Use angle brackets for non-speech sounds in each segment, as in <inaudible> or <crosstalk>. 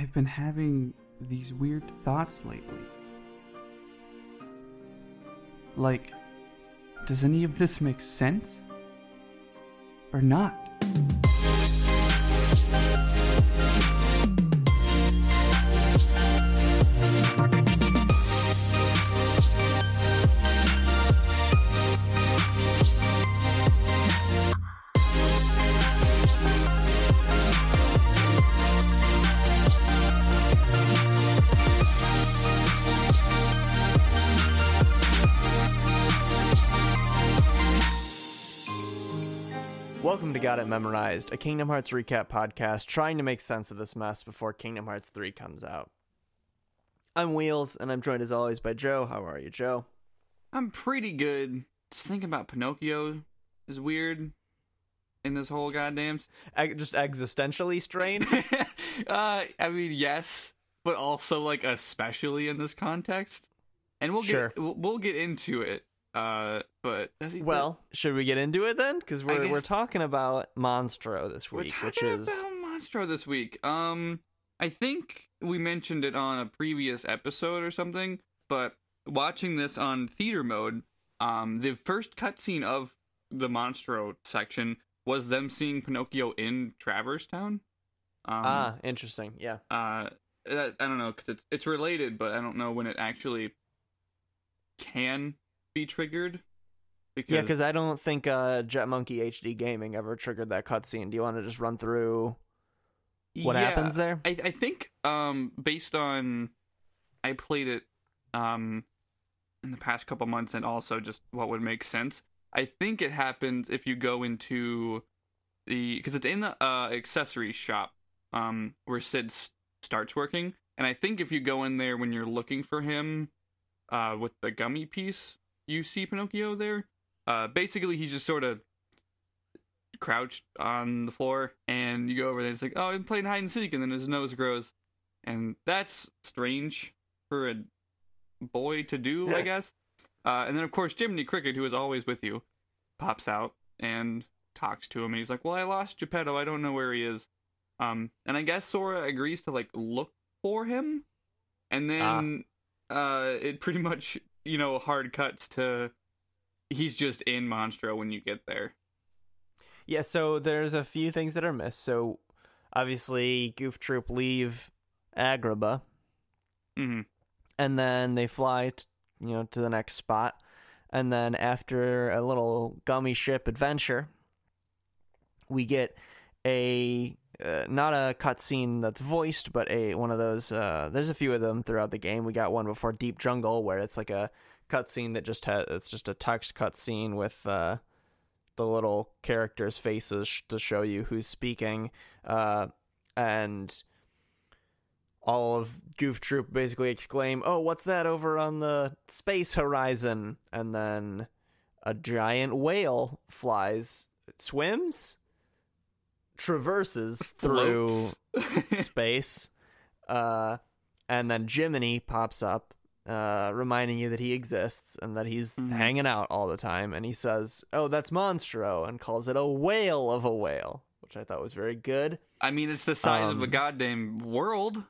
I've been having these weird thoughts lately. Like, does any of this make sense? Or not? Welcome to Got It Memorized, a Kingdom Hearts recap podcast trying to make sense of this mess before Kingdom Hearts 3 comes out. I'm Wheels, and I'm joined as always by Joe. How are you, Joe? I'm pretty good. Just thinking about Pinocchio is weird in this whole goddamn. <laughs> Just existentially strained? <laughs> uh, I mean, yes, but also like especially in this context. And we'll get Sure. we'll, we'll get into it. Uh, but well, should we get into it then? Because we're, guess- we're talking about Monstro this we're week, talking which is. about Monstro this week. Um, I think we mentioned it on a previous episode or something, but watching this on theater mode, um, the first cutscene of the Monstro section was them seeing Pinocchio in Traverse Town. Um, ah, interesting. Yeah. uh, I I don't know because it's it's related, but I don't know when it actually can be triggered. Because Yeah, because I don't think uh, Jet Monkey HD Gaming ever triggered that cutscene. Do you want to just run through what Yeah, happens there? I, I think um based on I played it um in the past couple months and also just what would make sense. I think it happens if you go into the because it's in the uh, accessory shop um where Cid starts working, and I think if you go in there when you're looking for him uh with the gummy piece, you see Pinocchio there. Uh, basically, he's just sort of crouched on the floor, and you go over there. And it's like, oh, I'm playing hide and seek, and then his nose grows, and that's strange for a boy to do, I guess. Uh, and then of course Jiminy Cricket, who is always with you, pops out and talks to him, and he's like, "Well, I lost Geppetto. I don't know where he is." Um, and I guess Sora agrees to like look for him, and then uh, it pretty <laughs> much you know hard cuts to he's just in Monstro when you get there. Yeah, so there's a few things that are missed. So obviously, Goof Troop leave Agrabah, hmm and then they fly, t- you know, to the next spot, and then after a little gummy ship adventure, we get a uh, not a cutscene that's voiced, but a one of those. Uh, there's a few of them throughout the game. We got one before Deep Jungle where it's like a cutscene that just has it's just a text cutscene with uh, the little characters' faces sh- to show you who's speaking, uh, and all of Goof Troop basically exclaim, "Oh, what's that over on the space horizon?" And then a giant whale flies, swims, traverses <laughs> through <laughs> space, uh, and then Jiminy pops up, uh, reminding you that he exists and that he's Mhm. hanging out all the time. And he says, "Oh, that's Monstro," and calls it a whale of a whale, which I thought was very good. I mean, it's the size of a Um, goddamn world.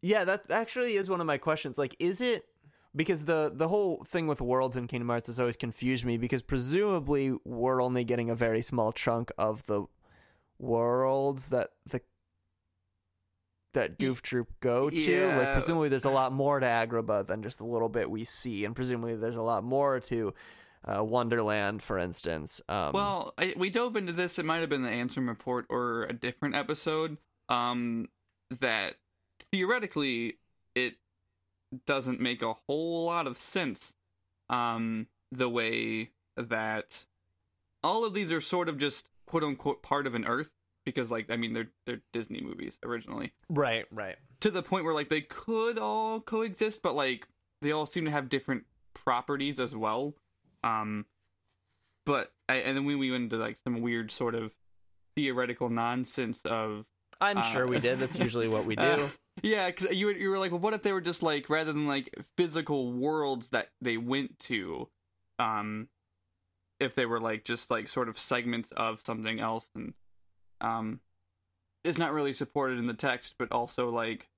Yeah, that actually is one of my questions. Like, is it because the the whole thing with worlds in Kingdom Hearts has always confused me because presumably we're only getting a very small chunk of the worlds that the that Goof Troop go to. Like, presumably there's a <sighs> lot more to Agrabah than just a little bit we see, and presumably there's a lot more to uh, Wonderland, for instance. Um, Well, I, we dove into this. It might have been the Ansem report or a different episode. Um, that theoretically it doesn't make a whole lot of sense. Um, the way that all of these are sort of just quote unquote part of an Earth because, like, I mean, they're they're Disney movies originally. right, right. to the point where like they could all coexist but like they all seem to have different properties as well um but I, and then we we went into like some weird sort of theoretical nonsense of I'm Uh, sure we did. That's usually what we <laughs> do. uh, yeah because you, you were like well what if they were just like rather than like physical worlds that they went to um if they were like just like sort of segments of something else and um it's not really supported in the text but also like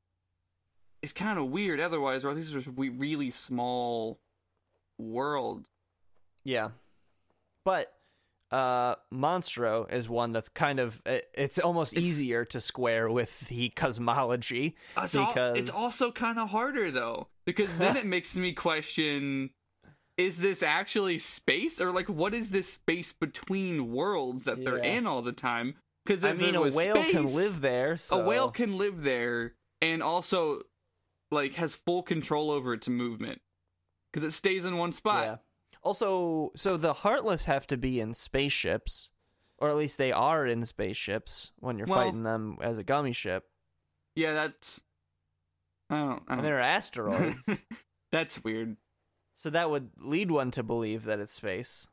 it's kind of weird otherwise, or at least there's we- really small worlds. Yeah. But uh Monstro is one that's kind of it's almost It's- easier to square with the cosmology It's, al- because it's also kind of harder though, because <laughs> then it makes me question: Is this actually space, or like what is this space between worlds that they're in all the time? Because I mean a whale can live there. So. A whale can live there, and also like has full control over its movement because it stays in one spot. Yeah. Also, so the Heartless have to be in spaceships, or at least they are in spaceships when you're Well- fighting them as a gummy ship, Yeah, that's. I don't. I and don't they're asteroids. <laughs> that's weird. so that would lead one to believe that it's space.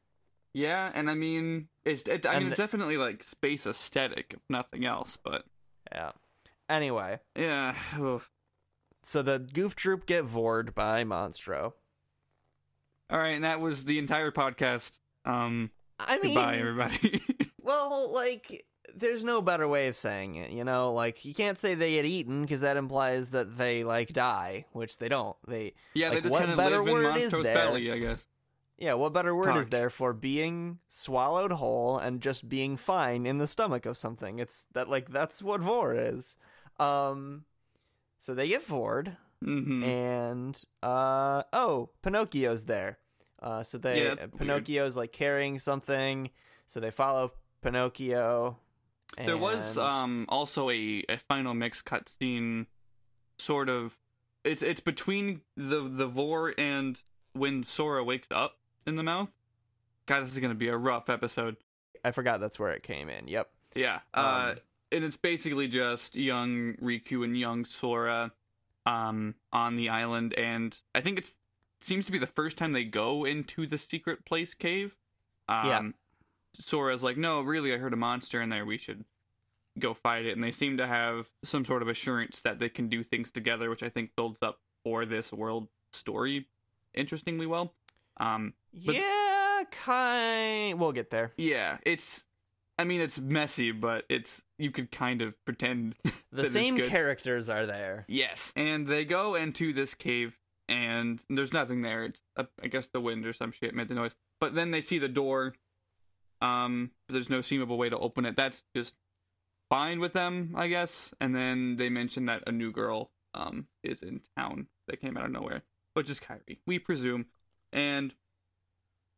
Yeah, and I mean, it's. It, I And mean, it's definitely like space aesthetic, if nothing else. But Yeah. Anyway, yeah, <sighs> oof. so the Goof Troop get vored by Monstro. all right, and that was the entire podcast. Um, I mean, goodbye, everybody. <laughs> Well, like, there's no better way of saying it, you know? Like, you can't say they get eaten because that implies that they, like, die, which they don't. They, yeah, Like, they just what kind of better live in word is Montrose there? I guess. Yeah, what better word is there for being swallowed whole and just being fine in the stomach of something? It's that, like, that's what vor is. Um, so they get vored, hmm and, uh, oh, Pinocchio's there. Uh, so they, Yeah, that's weird. Pinocchio's, like, carrying something, so they follow Pinocchio. There was um also a, a final mix cutscene, sort of. It's it's between the the vor and when Sora wakes up in the mouth. God, this is gonna be a rough episode. I forgot that's where it came in. Yep. Yeah. Uh, Um, and it's basically just young Riku and young Sora, um, on the island, and I think it seems to be the first time they go into the secret place cave. Um, Yeah. Sora's like, no, really, I heard a monster in there. We should go fight it. And they seem to have some sort of assurance that they can do things together, which I think builds up for this world story interestingly well. Um, But- yeah, kind. We'll get there. yeah, it's. I mean, it's messy, but it's you could kind of pretend <laughs> The same characters are there. Yes, and they go into this cave, and there's nothing there. It's uh, I guess the wind or some shit made the noise. But then they see the door. Um, but there's no seemable way to open it. That's just fine with them, I guess. And then they mention that a new girl um is in town that came out of nowhere, which is Kairi, we presume. And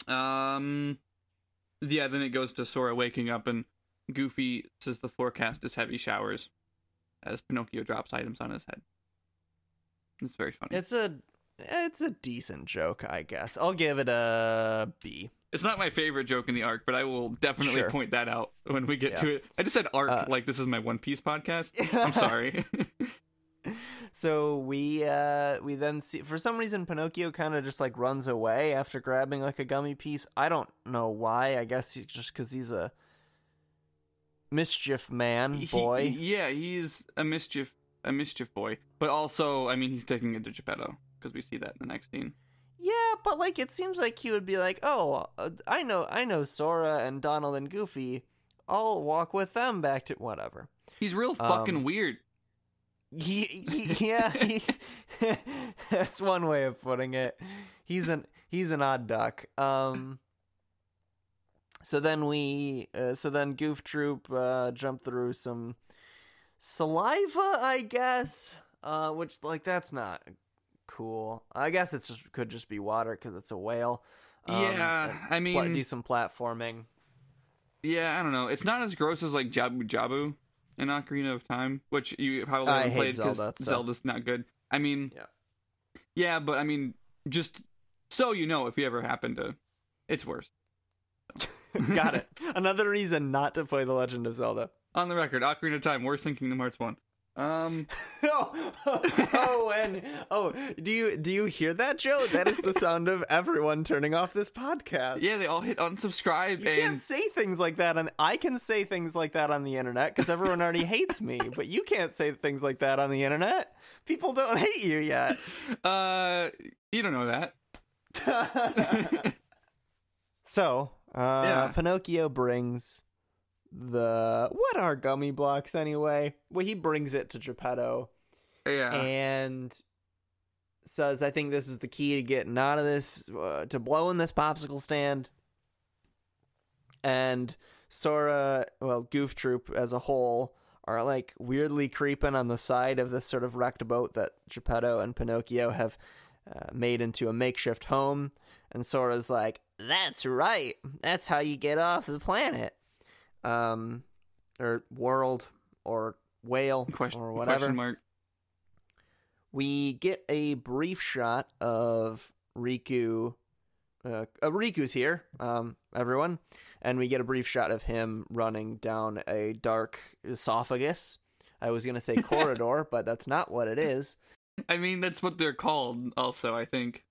um, yeah, then it goes to Sora waking up, and Goofy says the forecast is heavy showers as Pinocchio drops items on his head. It's very funny. It's a, it's a decent joke, I guess. I'll give it a B. It's not my favorite joke in the arc, but I will definitely Sure. point that out when we get Yeah. to it. I just said arc Uh, like this is my One Piece podcast. <laughs> I'm sorry. <laughs> So we uh we then see for some reason Pinocchio kind of just like runs away after grabbing like a gummy piece. I don't know why. I guess he- just because he's a mischief man He- boy. yeah, he's a mischief a mischief boy, but also, I mean, he's taking it to Geppetto because we see that in the next scene. Yeah, but like it seems like he would be like, "Oh, uh, I know, I know Sora and Donald and Goofy. I'll walk with them back to whatever." He's real fucking Um, weird. He, he yeah, <laughs> he's <laughs> that's one way of putting it. He's an he's an odd duck. Um. So then we, uh, so then Goof Troop uh, jump through some saliva, I guess. Uh, which like that's not cool. I guess it's just could just be water because it's a whale. Um, yeah, I mean, do some platforming. yeah, I don't know. It's not as gross as like Jabu Jabu in Ocarina of Time, which you probably I haven't played because Zelda, so- Zelda's not good. I mean, Yeah. yeah, but I mean, just so you know, if you ever happen to, it's worse. <laughs> Got it. <laughs> Another reason not to play The Legend of Zelda. On the record, Ocarina of Time, worse than Kingdom Hearts One. Um, <laughs> oh, oh, and oh, do you do you hear that, Joe? That is the <laughs> sound of everyone turning off this podcast. yeah, they all hit unsubscribe, you and can't say things like that, and I can say things like that on the internet because everyone already <laughs> hates me. But you can't say things like that on the internet. People don't hate you yet. uh, you don't know that. so, uh, Yeah. Pinocchio brings the what are gummy blocks anyway? Well, he brings it to Geppetto, Yeah. and says, "I think this is the key to getting out of this, uh, to blowing this popsicle stand." And Sora, well, Goof Troop as a whole are like weirdly creeping on the side of this sort of wrecked boat that Geppetto and Pinocchio have uh, made into a makeshift home. And Sora's like, "That's right. That's how you get off the planet, um, or world, or whale, question, or whatever." question mark. we get a brief shot of Riku. Uh, uh, Riku's here, um, everyone, and we get a brief shot of him running down a dark esophagus. I was gonna say <laughs> corridor, but that's not what it is. I mean, that's what they're called. Also, I think.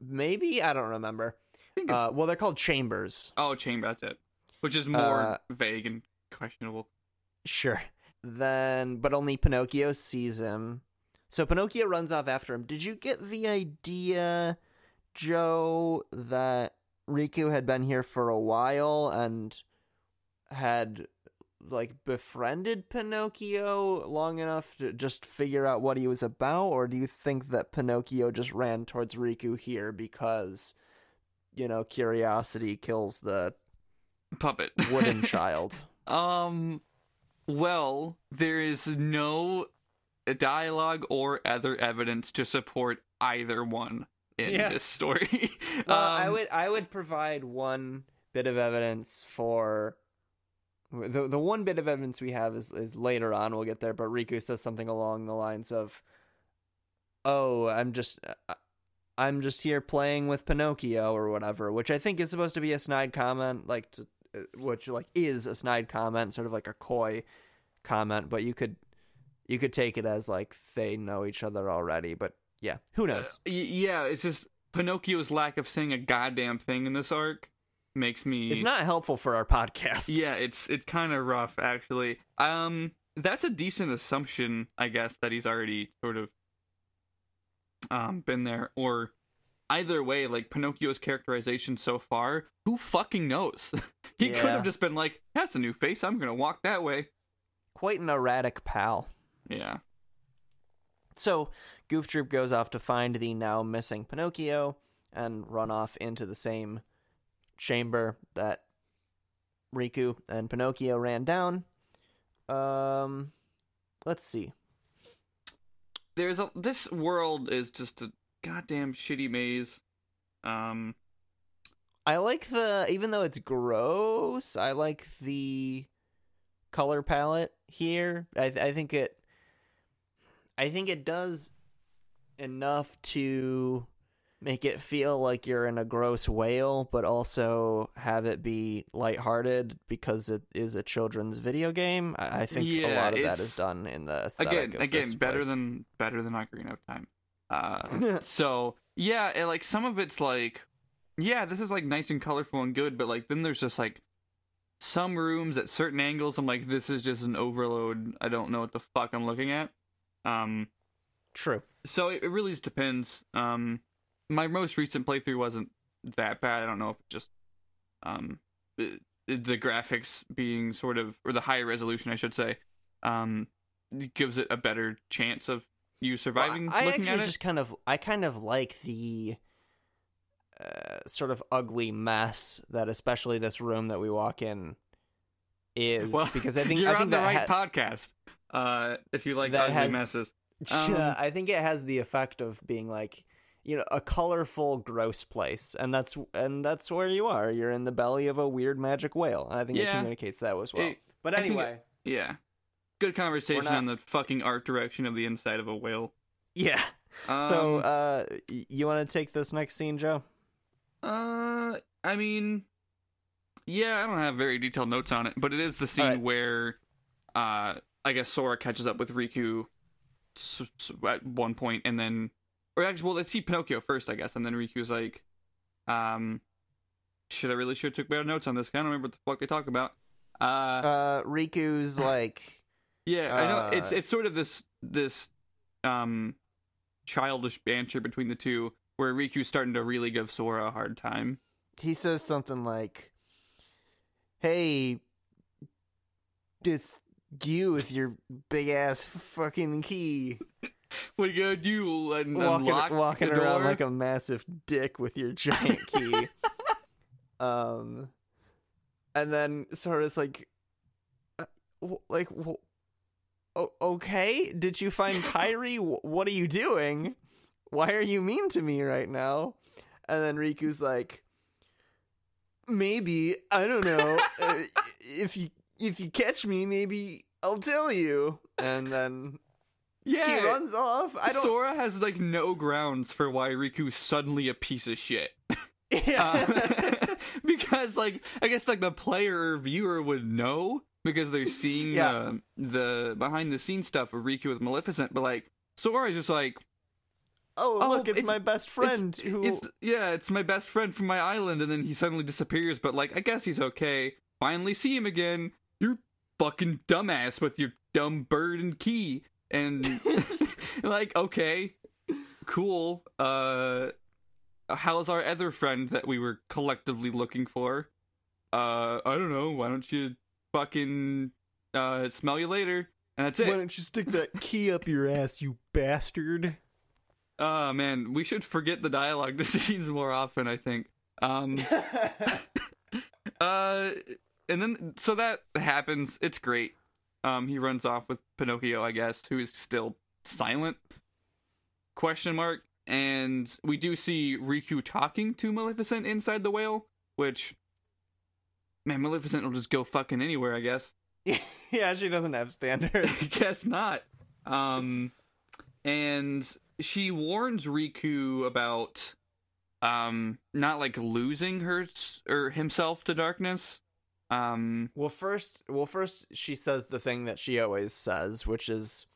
Maybe I don't remember. I think Uh, well, they're called chambers. oh, chamber. That's it. Which is more uh, vague and questionable. Sure. Then, but only Pinocchio sees him. So Pinocchio runs off after him. Did you get the idea, Joe, that Riku had been here for a while and had like befriended Pinocchio long enough to just figure out what he was about, or do you think that Pinocchio just ran towards Riku here because, you know, curiosity kills the Puppet. <laughs> wooden child? Um, well, there is no dialogue or other evidence to support either one in Yeah. this story. <laughs> Well, I Um, would I would provide one bit of evidence for the the one bit of evidence we have is is later on we'll get there, but Riku says something along the lines of, "Oh, I'm just." uh, I'm just here playing with Pinocchio or whatever, which I think is supposed to be a snide comment, like to, which like is a snide comment, sort of like a coy comment, but you could you could take it as like they know each other already, but yeah, who knows? Uh, yeah, it's just Pinocchio's lack of saying a goddamn thing in this arc makes me. It's not helpful for our podcast. Yeah, it's it's kind of rough actually. Um, that's a decent assumption, I guess, that he's already sort of um been there. Or either way, like Pinocchio's characterization so far, who fucking knows? <laughs> he could have just been like, "That's a new face. I'm gonna walk that way." Quite an erratic pal. Yeah. So, Goof Troop goes off to find the now missing Pinocchio and run off into the same chamber that Riku and Pinocchio ran down. Um, let's see. There's a this world is just a goddamn shitty maze. Um, I like the even though it's gross, I like the color palette here. I I think it I think it does enough to make it feel like you're in a gross whale, but also have it be lighthearted because it is a children's video game. I, I think a lot of that is done in the again, again, better place. than better than Ocarina of Time. Uh, <laughs> so yeah, and, like some of it's like, yeah, this is like nice and colorful and good, but like then there's just like some rooms at certain angles. I'm like, this is just an overload. I don't know what the fuck I'm looking at. Um, True. so it, it really just depends. Um, my most recent playthrough wasn't that bad. I don't know if it just um it- it- the graphics being sort of or the higher resolution, I should say, um, gives it a better chance of you surviving Well, I looking actually at it. just kind of I kind of like the uh, sort of ugly mess that especially this room that we walk in is Well, because I <laughs> think you're I on the right ha- podcast. Uh, if you like ugly has- messes, <laughs> Yeah, Um, I think it has the effect of being like you know a colorful gross place and that's and that's where you are. You're in the belly of a weird magic whale and I think it communicates that as well. It- but I think it- anyway. Yeah, good conversation not- on the fucking art direction of the inside of a whale. yeah Um, so uh you want to take this next scene Joe Uh, I mean, yeah, I don't have very detailed notes on it, but it is the scene Alright. where, uh, I guess Sora catches up with Riku at one point, and then, or actually, well, let's see Pinocchio first, I guess, and then Riku's like, um, should I really should have took better notes on this? I don't remember what the fuck they talk about. Uh, uh Riku's like yeah, I know it's uh, it's sort of this this um childish banter between the two, where Riku's starting to really give Sora a hard time. he says something like, "Hey, it's you with your big ass fucking key." <laughs> we go do and walking walking around like a massive dick with your giant key. <laughs> um, and then Sora's like, uh, like, o- okay, did you find Kairi? What are you doing? Why are you mean to me right now? And then Riku's like, maybe I don't know. uh, <laughs> if you if you catch me, maybe I'll tell you. And then yeah. he runs off. I don't. Sora has like no grounds for why Riku's suddenly a piece of shit. <laughs> <laughs> Yeah. Uh, because like I guess like the player or viewer would know because they're seeing Yeah. the the behind the scenes stuff of Riku with Maleficent, but like Sora's just like oh, Oh, look, it's, it's- my best friend who. it's yeah, it's my best friend from my island, and then he suddenly disappears. But like I guess he's okay. Finally see him again. You're fucking dumbass with your dumb bird and key, and <laughs> <laughs> like okay, cool. Uh, how's our other friend that we were collectively looking for? Uh, I don't know. Why don't you fucking uh smell you later? And that's it. Why don't you stick that key up your ass, you bastard? Oh man, we should forget the dialogue <laughs> scenes more often. I think. Um, <laughs> uh, and then so that happens. It's great. Um, he runs off with Pinocchio, I guess, who is still silent. Question mark. And we do see Riku talking to Maleficent inside the whale, which, man, Maleficent will just go fucking anywhere, I guess. <laughs> <laughs> yeah, she doesn't have standards. <laughs> Guess not. Um, and she warns Riku about um not like losing her or himself to darkness. Um, well, first, well, first she says the thing that she always says, which is,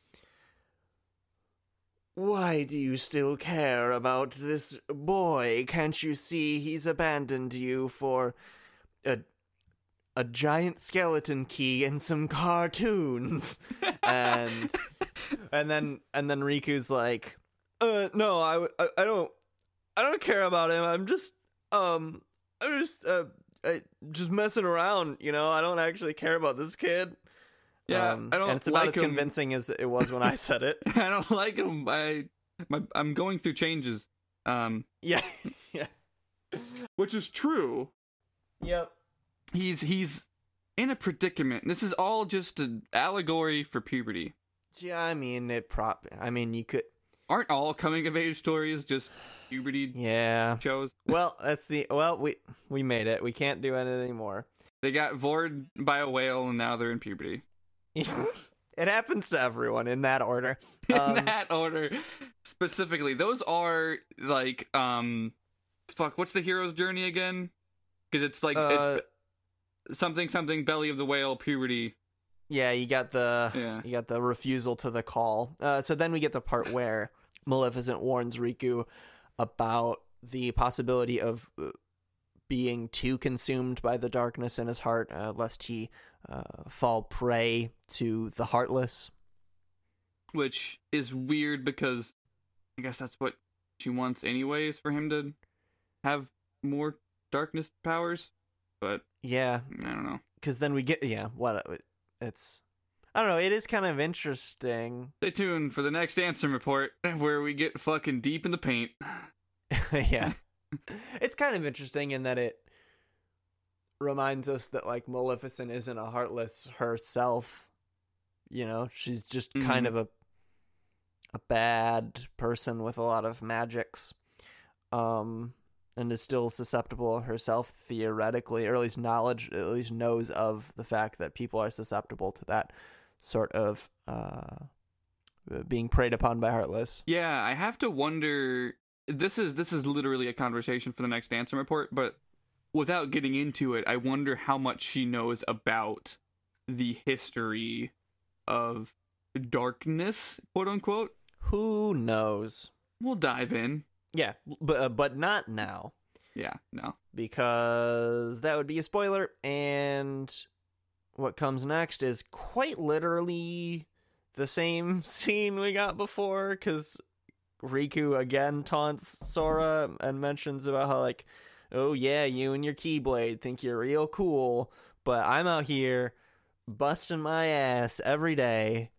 "Why do you still care about this boy? Can't you see he's abandoned you for a a giant skeleton key and some cartoons?" <laughs> and and then and then Riku's like, "Uh, no, I, I, I don't, I don't care about him. I'm just, um, I'm just, uh, I, just messing around. You know, I don't actually care about this kid." yeah, Um, I don't and it's about like as him. convincing as it was when I said it. <laughs> I don't like him. I, my, I'm going through changes. Um, Yeah, <laughs> yeah, which is true. yep. He's he's in a predicament. This is all just an allegory for puberty. Yeah, I mean it. Prop. I mean you could. Aren't all coming of age stories just puberty Yeah. shows? Well, that's the. Well, we we made it. We can't do it anymore. They got vored by a whale and now they're in puberty. <laughs> it happens to everyone in that order. <laughs> In Um, that order, specifically, those are like um, fuck. What's the hero's journey again? Because it's like Uh, it's something something belly of the whale puberty. Yeah, you got the Yeah. you got the refusal to the call. Uh, so then we get the part where Maleficent warns Riku about the possibility of uh, being too consumed by the darkness in his heart, uh, lest he uh, fall prey to the heartless. which is weird because I guess that's what she wants anyways for him to have more darkness powers. But Yeah, I don't know. because then we get yeah. What it's I don't know. It is kind of interesting. Stay tuned for the next Ansem report <laughs> where we get fucking deep in the paint. <laughs> yeah. <laughs> it's kind of interesting in that it reminds us that like Maleficent isn't a heartless herself. You know, she's just kind Mhm. of a a bad person with a lot of magics. Um and is still susceptible herself theoretically, or at least knowledge at least knows of the fact that people are susceptible to that sort of uh being preyed upon by heartless. Yeah, I have to wonder. This is this is literally a conversation for the next Ansem report, but without getting into it, I wonder how much she knows about the history of darkness, quote unquote. Who knows? We'll dive in. Yeah, but uh, but not now Yeah, no. because that would be a spoiler. And what comes next is quite literally the same <laughs> scene we got before. Because Riku again taunts Sora and mentions about how like, oh yeah, you and your Keyblade think you're real cool, but I'm out here busting my ass every day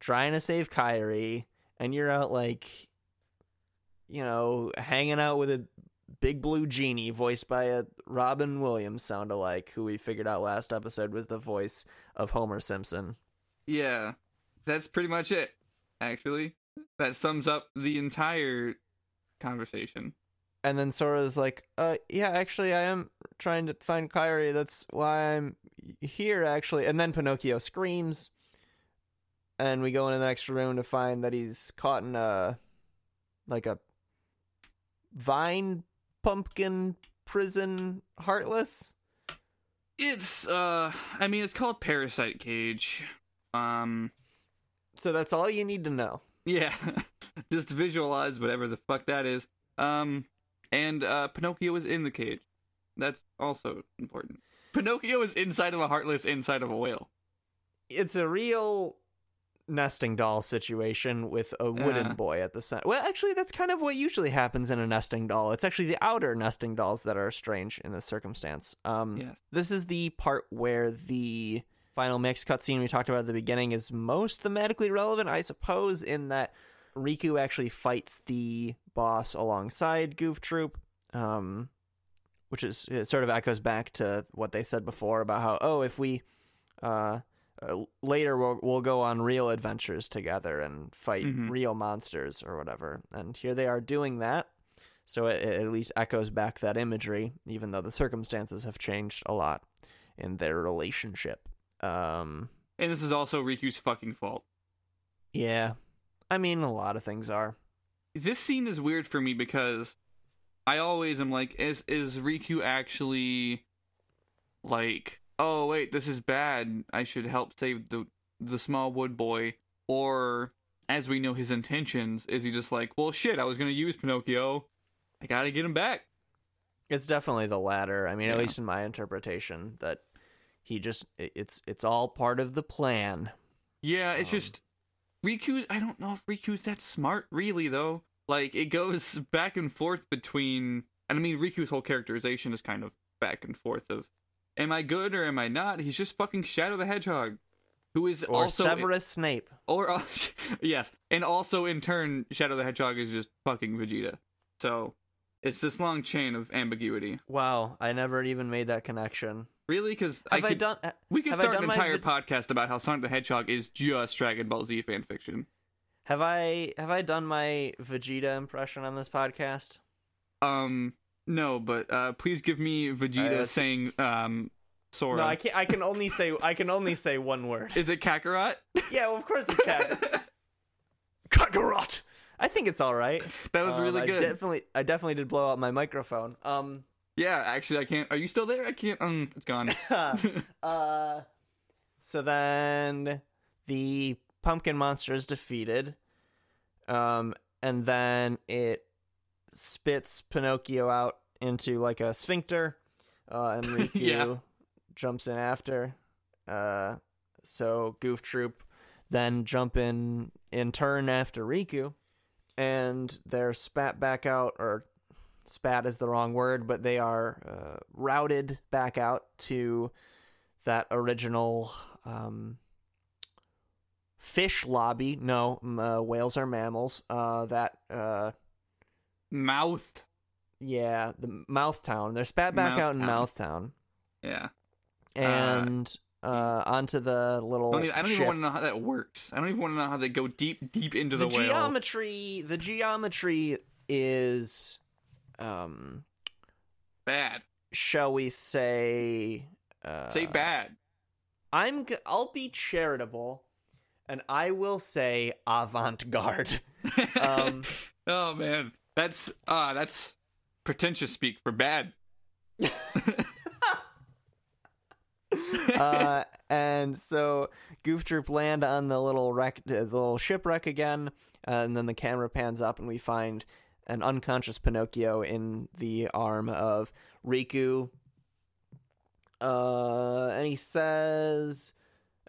trying to save Kairi. and you're out like, you know, hanging out with a big blue genie voiced by a Robin Williams sound alike, who we figured out last episode was the voice of Homer Simpson. Yeah, that's pretty much it. Actually, that sums up the entire conversation. And then Sora's like, uh, yeah, actually, I am trying to find Kairi. That's why I'm here, actually. And then Pinocchio screams. And we go into the next room to find that he's caught in a, like a vine pumpkin prison heartless. It's uh, I mean, it's called Parasite Cage. Um, So that's all you need to know. yeah, <laughs> just visualize whatever the fuck that is. Um, and uh, Pinocchio is in the cage. That's also important. Pinocchio is inside of a heartless inside of a whale. It's a real nesting doll situation with a wooden Yeah. boy at the center. Well, actually, that's kind of what usually happens in a nesting doll. It's actually the outer nesting dolls that are strange in this circumstance. Um. This is the part where the final mix cutscene we talked about at the beginning is most thematically relevant, I suppose, in that Riku actually fights the boss alongside Goof Troop, um, which is it sort of echoes back to what they said before about how oh if we uh, uh, later we'll we'll go on real adventures together and fight Mhm. real monsters or whatever, and here they are doing that. So it, it at least echoes back that imagery, even though the circumstances have changed a lot in their relationship. Um, And this is also Riku's fucking fault. yeah, I mean a lot of things are. This scene is weird for me because I always am like, is is Riku actually like, oh wait, this is bad. I should help save the the small wood boy, or as we know his intentions, is he just like, well shit, I was gonna use Pinocchio, I gotta get him back. It's definitely the latter. I mean, at least in my interpretation, that he just it's it's all part of the plan. Yeah, it's Um, just Riku. I don't know if Riku's that smart, really, though. Like it goes <laughs> back and forth between, and I mean Riku's whole characterization is kind of back and forth of, am I good or am I not? He's just fucking Shadow the Hedgehog, who is Or also Severus Snape. or uh, <laughs> yes, and also in turn, Shadow the Hedgehog is just fucking Vegeta. So it's this long chain of ambiguity. Wow, I never even made that connection. Really, because I Have I, could, done? we could start an entire vid- podcast about how Sonic the Hedgehog is just Dragon Ball Z fan fiction. Have I have I done my Vegeta impression on this podcast? Um, no, but uh, please give me Vegeta Uh, saying um, Sora. No, I can I can only say I can only say one word. Is it Kakarot? <laughs> yeah, well, of course it's Kakarot. <laughs> Kakarot. I think it's all right. that was Um, really I good. definitely I definitely did blow out my microphone. Um. yeah, actually, I can't. Are you still there? I can't. Um, it's gone. <laughs> uh, so then the pumpkin monster is defeated. Um, and then it spits Pinocchio out into like a sphincter. Uh, and <laughs> Riku Yeah. jumps in after. Uh, so Goof Troop then jump in in turn after Riku, and they're spat back out, or spat is the wrong word, but they are uh, routed back out to that original um, fish lobby. No, uh, whales are mammals. Uh, that uh, Mouth. yeah, the Mouth Town. They're spat back out in Mouth Mouth Town, Yeah. and uh, onto the little. I don't, even, I don't even want to know how that works. I don't even want to know how they go deep, deep into the, the whale. geometry. The geometry is, um, Bad. shall we say? Uh, Say bad. I'm. G- I'll be charitable, and I will say avant-garde. <laughs> um, oh man, that's ah, that's pretentious speak for bad. <laughs> uh, and so Goof Troop land on the little wreck, uh, the little shipwreck again, uh, and then the camera pans up, and we find an unconscious Pinocchio in the arm of Riku. Uh, and he says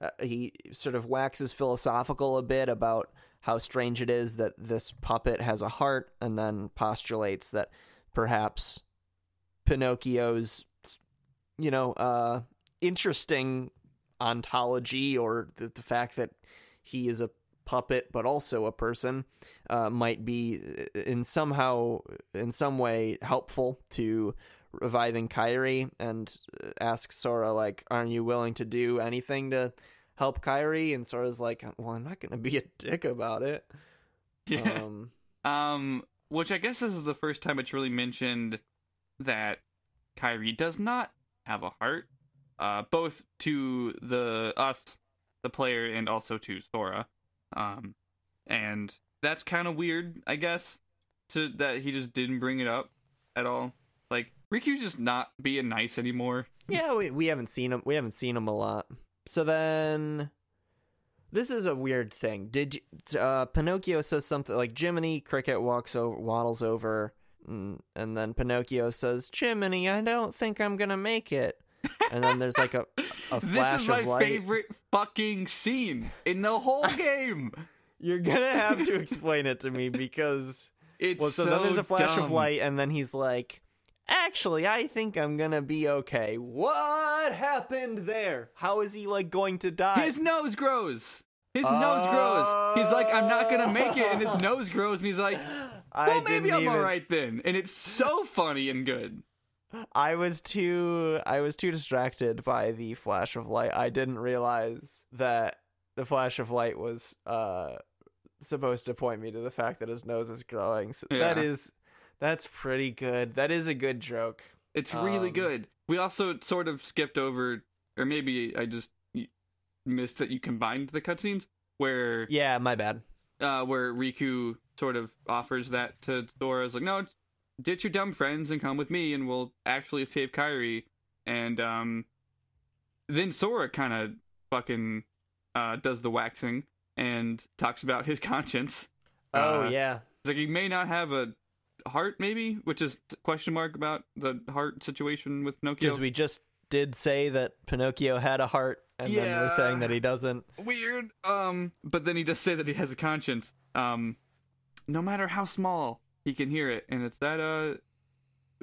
uh, he sort of waxes philosophical a bit about how strange it is that this puppet has a heart, and then postulates that perhaps Pinocchio's, you know, uh, interesting ontology or the, the fact that he is a puppet but also a person uh, might be uh, in somehow in some way helpful to reviving Kairi and uh, asks Sora like aren't you willing to do anything to help Kairi and Sora's like well I'm not going to be a dick about it <laughs> Yeah. um Um, which I guess this is the first time it's really mentioned that Kairi does not have a heart. Uh, both to the us, the player, and also to Sora. Um, and that's kind of weird, I guess, to that he just didn't bring it up at all. Like Riku's just not being nice anymore. yeah we, we haven't seen him we haven't seen him a lot so then this is a weird thing did you, uh pinocchio says something like jiminy cricket walks over waddles over and, and then pinocchio says jiminy i don't think i'm gonna make it and then there's like a, <laughs> a flash of light. This is my favorite fucking scene in the whole <laughs> game. you're gonna have to explain it to me because <laughs> It's well so, so then there's a flash of light and then he's like actually i think i'm gonna be okay what happened there how is he like going to die His nose grows. His nose grows. He's like, I'm not gonna make it, and his nose grows, and he's like, <laughs> I well, maybe I'm even, alright then. And it's so funny and good. I was too I was too distracted by the flash of light. I didn't realize that the flash of light was uh supposed to point me to the fact that his nose is growing. So that Yeah. is that's pretty good. That is a good joke. It's really Um, good. We also sort of skipped over, or maybe I just missed that you combined the cutscenes where Yeah, my bad. uh, where Riku sort of offers that to Sora. It's like, no, ditch your dumb friends and come with me, and we'll actually save Kairi. And um, then Sora kind of fucking uh, does the waxing and talks about his <laughs> conscience. Oh Uh, yeah. It's like he may not have a heart, maybe, which is question mark about the heart situation with Pinocchio. Because we just did say that Pinocchio had a heart and then we're saying that he doesn't. weird. Um, but then he does say that he has a conscience. Um, no matter how small, he can hear it, and it's that uh,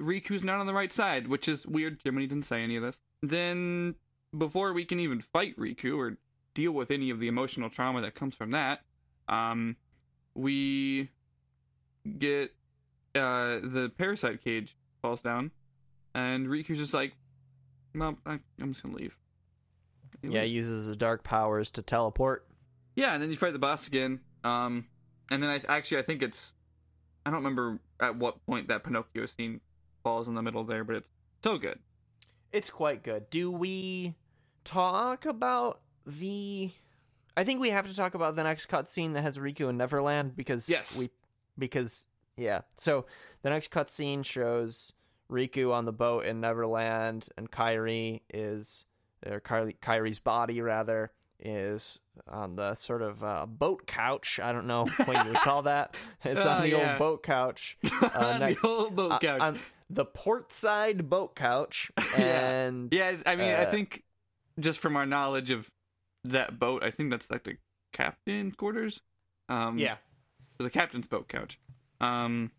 Riku's not on the right side, which is weird. Jiminy didn't say any of this. Then, before we can even fight Riku or deal with any of the emotional trauma that comes from that, um, we get uh the parasite cage falls down, and Riku's just like, "Well, I, I'm just gonna leave." He Yeah, leaves. he uses his dark powers to teleport. Yeah, and then you fight the boss again. Um, and then I actually I think it's I don't remember at what point that Pinocchio scene falls in the middle there, but it's so good. It's quite good. Do we talk about the? I think we have to talk about the next cutscene that has Riku in Neverland because Yes. we because yeah. So the next cutscene shows Riku on the boat in Neverland, and Kairi is or Kairi, Kairi's body rather is on the sort of uh, boat couch. I don't know what you would call <laughs> that. It's Oh, on the yeah. old boat couch. <laughs> On next- the old boat uh, couch. the port side boat couch, <laughs> and yeah, I mean I uh, think just from our knowledge of that boat, I think that's like the captain's quarters. Um, yeah. the captain's boat couch. Um,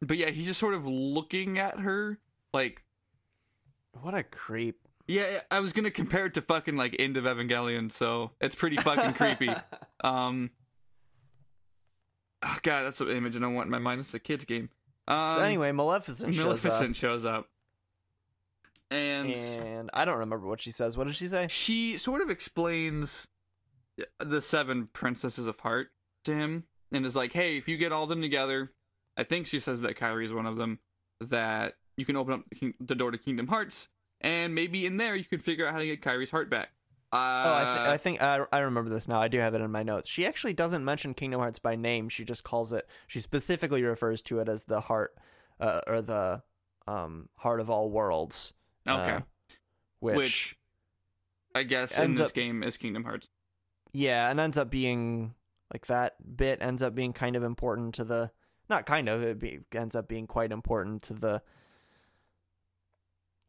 but yeah, he's just sort of looking at her like What a creep. Yeah, I was gonna compare it to fucking like End of Evangelion, so it's pretty fucking creepy. <laughs> Um, oh god, that's the image I don't want in my mind. This is a kids game. Um, so anyway, Maleficent, Maleficent shows shows up, and and I don't remember what she says. What does she say? she sort of explains the seven princesses of heart to him, and is like, "Hey, if you get all of them together, I think she says that Kairi is one of them. That you can open up the, king- the door to Kingdom Hearts, and maybe in there you can figure out how to get Kairi's heart back." Uh, oh, I, th- I think I, I remember this now. I do have it in my notes. She actually doesn't mention Kingdom Hearts by name. She just calls it. She specifically refers to it as the heart, uh, or the um heart of all worlds. uh, Okay. which, which, I guess in this up- game is Kingdom Hearts. yeah, and ends up being like that bit ends up being kind of important to the. Not kind of. It be, ends up being quite important to the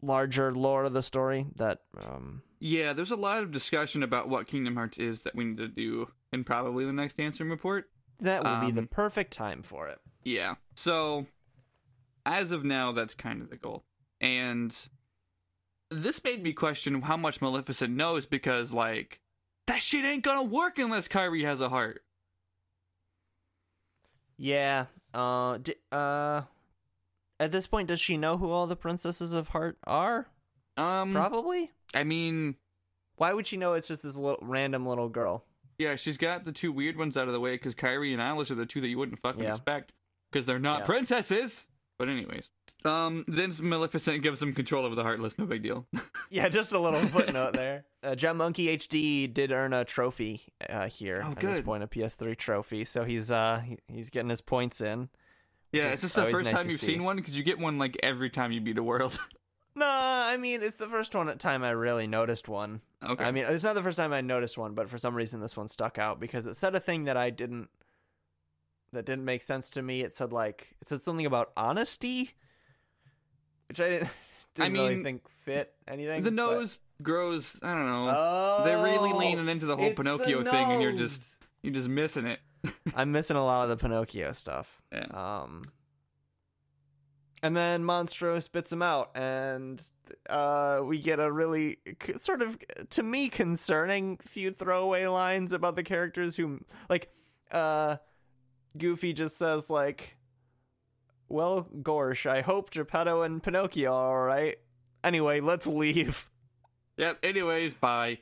larger lore of the story. That um Yeah, there's a lot of discussion about what Kingdom Hearts is that we need to do in probably the next Ansem report. that would be the Um, perfect time for it. Yeah. So, as of now, that's kind of the goal. And this made me question how much Maleficent knows because, like, that shit ain't gonna work unless Kairi has a heart. Yeah. Uh. D- uh. At this point, does she know who all the princesses of heart are? Um, Probably. I mean, Why would she know it's just this little random little girl? yeah, she's got the two weird ones out of the way because Kairi and Alice are the two that you wouldn't fucking Yeah. expect because they're not Yeah. princesses. But anyways, um, then Maleficent gives them control over the Heartless. No big deal. <laughs> Yeah, just a little footnote there. Uh, Jet Monkey HD did earn a trophy uh, here Oh, at this good. point, a PS3 trophy. So he's uh he- he's getting his points in. yeah, is it's just the first nice time you've see. seen one because you get one like every time you beat a world. <laughs> No, I mean it's the first one time I really noticed one. okay. I mean it's not the first time I noticed one, but for some reason this one stuck out because it said a thing that I didn't that didn't make sense to me. It said like it said something about honesty, which I didn't, <laughs> didn't really mean, think fit anything. the but- nose grows. I don't know. Oh, They're really leaning into the whole Pinocchio the thing, and you're just you're just missing it. <laughs> I'm missing a lot of the Pinocchio stuff. Yeah. Um, and then Monstro spits him out, and uh, we get a really sort of, to me, concerning few throwaway lines about the characters who, like, uh, Goofy just says like, "Well, Gorsh, I hope Geppetto and Pinocchio are all right." Anyway, let's leave. Yep. Anyways, bye.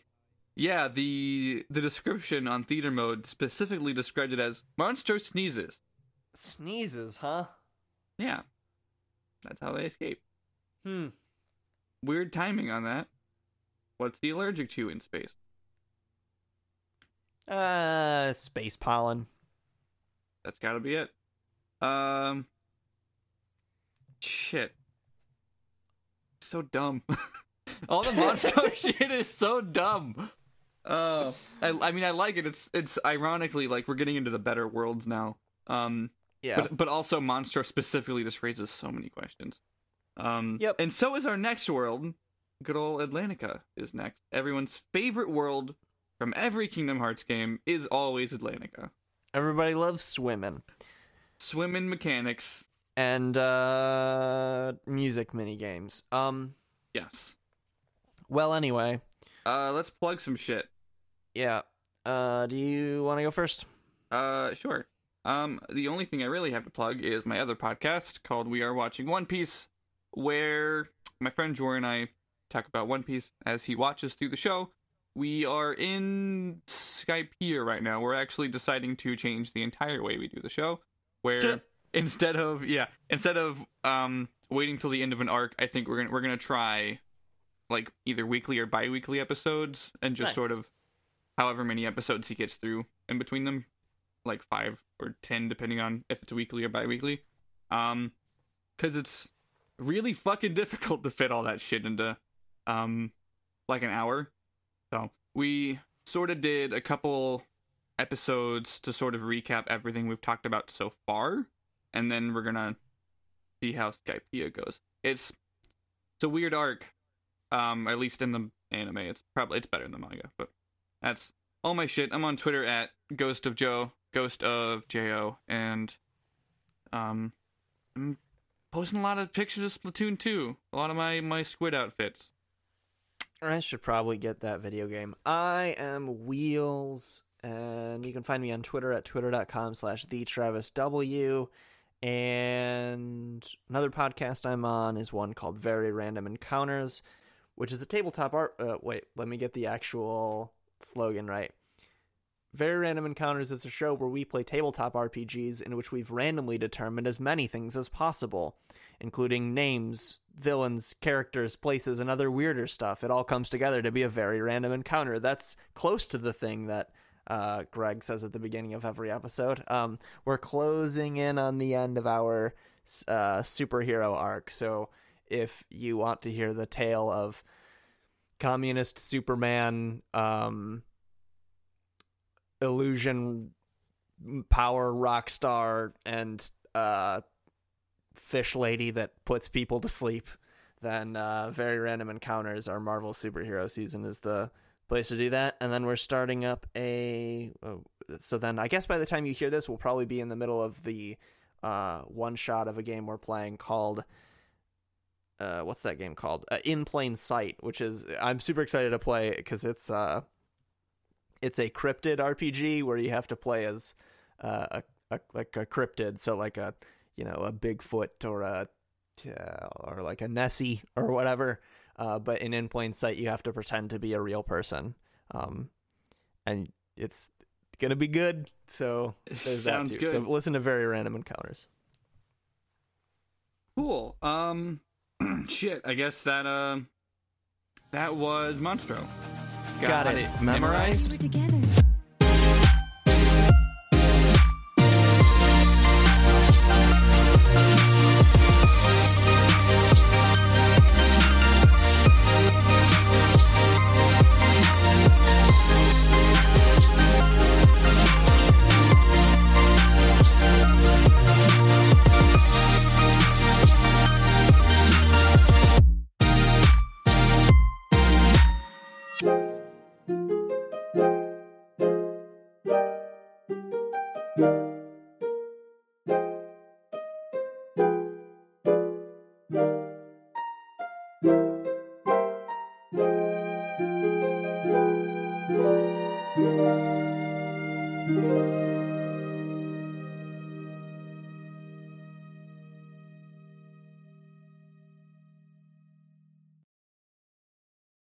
Yeah, the the description on theater mode specifically described it as monster sneezes. Sneezes, huh? Yeah, that's how they escape. Hmm. Weird timing on that. What's he allergic to in space? Uh, space pollen. That's got to be it. Um, shit. So dumb. <laughs> All the Monstro <laughs> shit is so dumb. Uh, I, I mean, I like it. It's it's ironically like we're getting into the better worlds now. Um, Yeah. but but also Monstro specifically just raises so many questions. Um, Yep. And so is our next world. Good old Atlantica is next. Everyone's favorite world from every Kingdom Hearts game is always Atlantica. Everybody loves swimming. Swimming mechanics. And uh music mini games. Um Yes. well anyway, Uh, let's plug some shit. yeah. Uh do you want to go first? Uh, sure. Um, the only thing I really have to plug is my other podcast called We Are Watching One Piece, where my friend Jor and I talk about One Piece as he watches through the show. We are in Skypiea right now. We're actually deciding to change the entire way we do the show, where. Instead of yeah, instead of um waiting till the end of an arc, I think we're gonna we're gonna try like either weekly or bi-weekly episodes and just Nice. sort of however many episodes he gets through in between them like five or ten depending on if it's weekly or bi-weekly. Um because it's really fucking difficult to fit all that shit into um like an hour. So we sort of did a couple episodes to sort of recap everything we've talked about so far and then we're gonna see how Skypiea goes it's it's a weird arc um at least in the anime it's probably it's better in the manga but that's all my shit i'm on twitter at ghost of joe ghost of jo and um i'm posting a lot of pictures of splatoon 2 a lot of my my squid outfits I should probably get that video game. I am Wheels, and you can find me on Twitter at twitter.com slash the Travis W. And another podcast I'm on is one called Very Random Encounters, which is a tabletop art. Uh, wait, let me get the actual slogan right. Very Random Encounters is a show where we play tabletop RPGs in which we've randomly determined as many things as possible, including names, villains, characters, places, and other weirder stuff. It all comes together to be a very random encounter. That's close to the thing that uh, Greg says at the beginning of every episode. Um, we're closing in on the end of our uh, superhero arc, so if you want to hear the tale of communist Superman, um, illusion power rock star, and uh, fish lady that puts people to sleep, then uh, very random encounters. Our Marvel superhero season is the place to do that. And then we're starting up a. Uh, so then I guess by the time you hear this, we'll probably be in the middle of the uh, one shot of a game we're playing called. Uh, what's that game called? Uh, In Plain Sight, which is I'm super excited to play because it's uh, it's a cryptid RPG where you have to play as uh, a a like a cryptid, so like a you know a Bigfoot or a or like a Nessie or whatever. Uh, but in In Plain Sight, you have to pretend to be a real person, um, and it's gonna be good. So there's that Sounds too. good. So listen to very random encounters. Cool. Um, <clears throat> shit. I guess that uh, that was Monstro. Got it. Memorized? We were together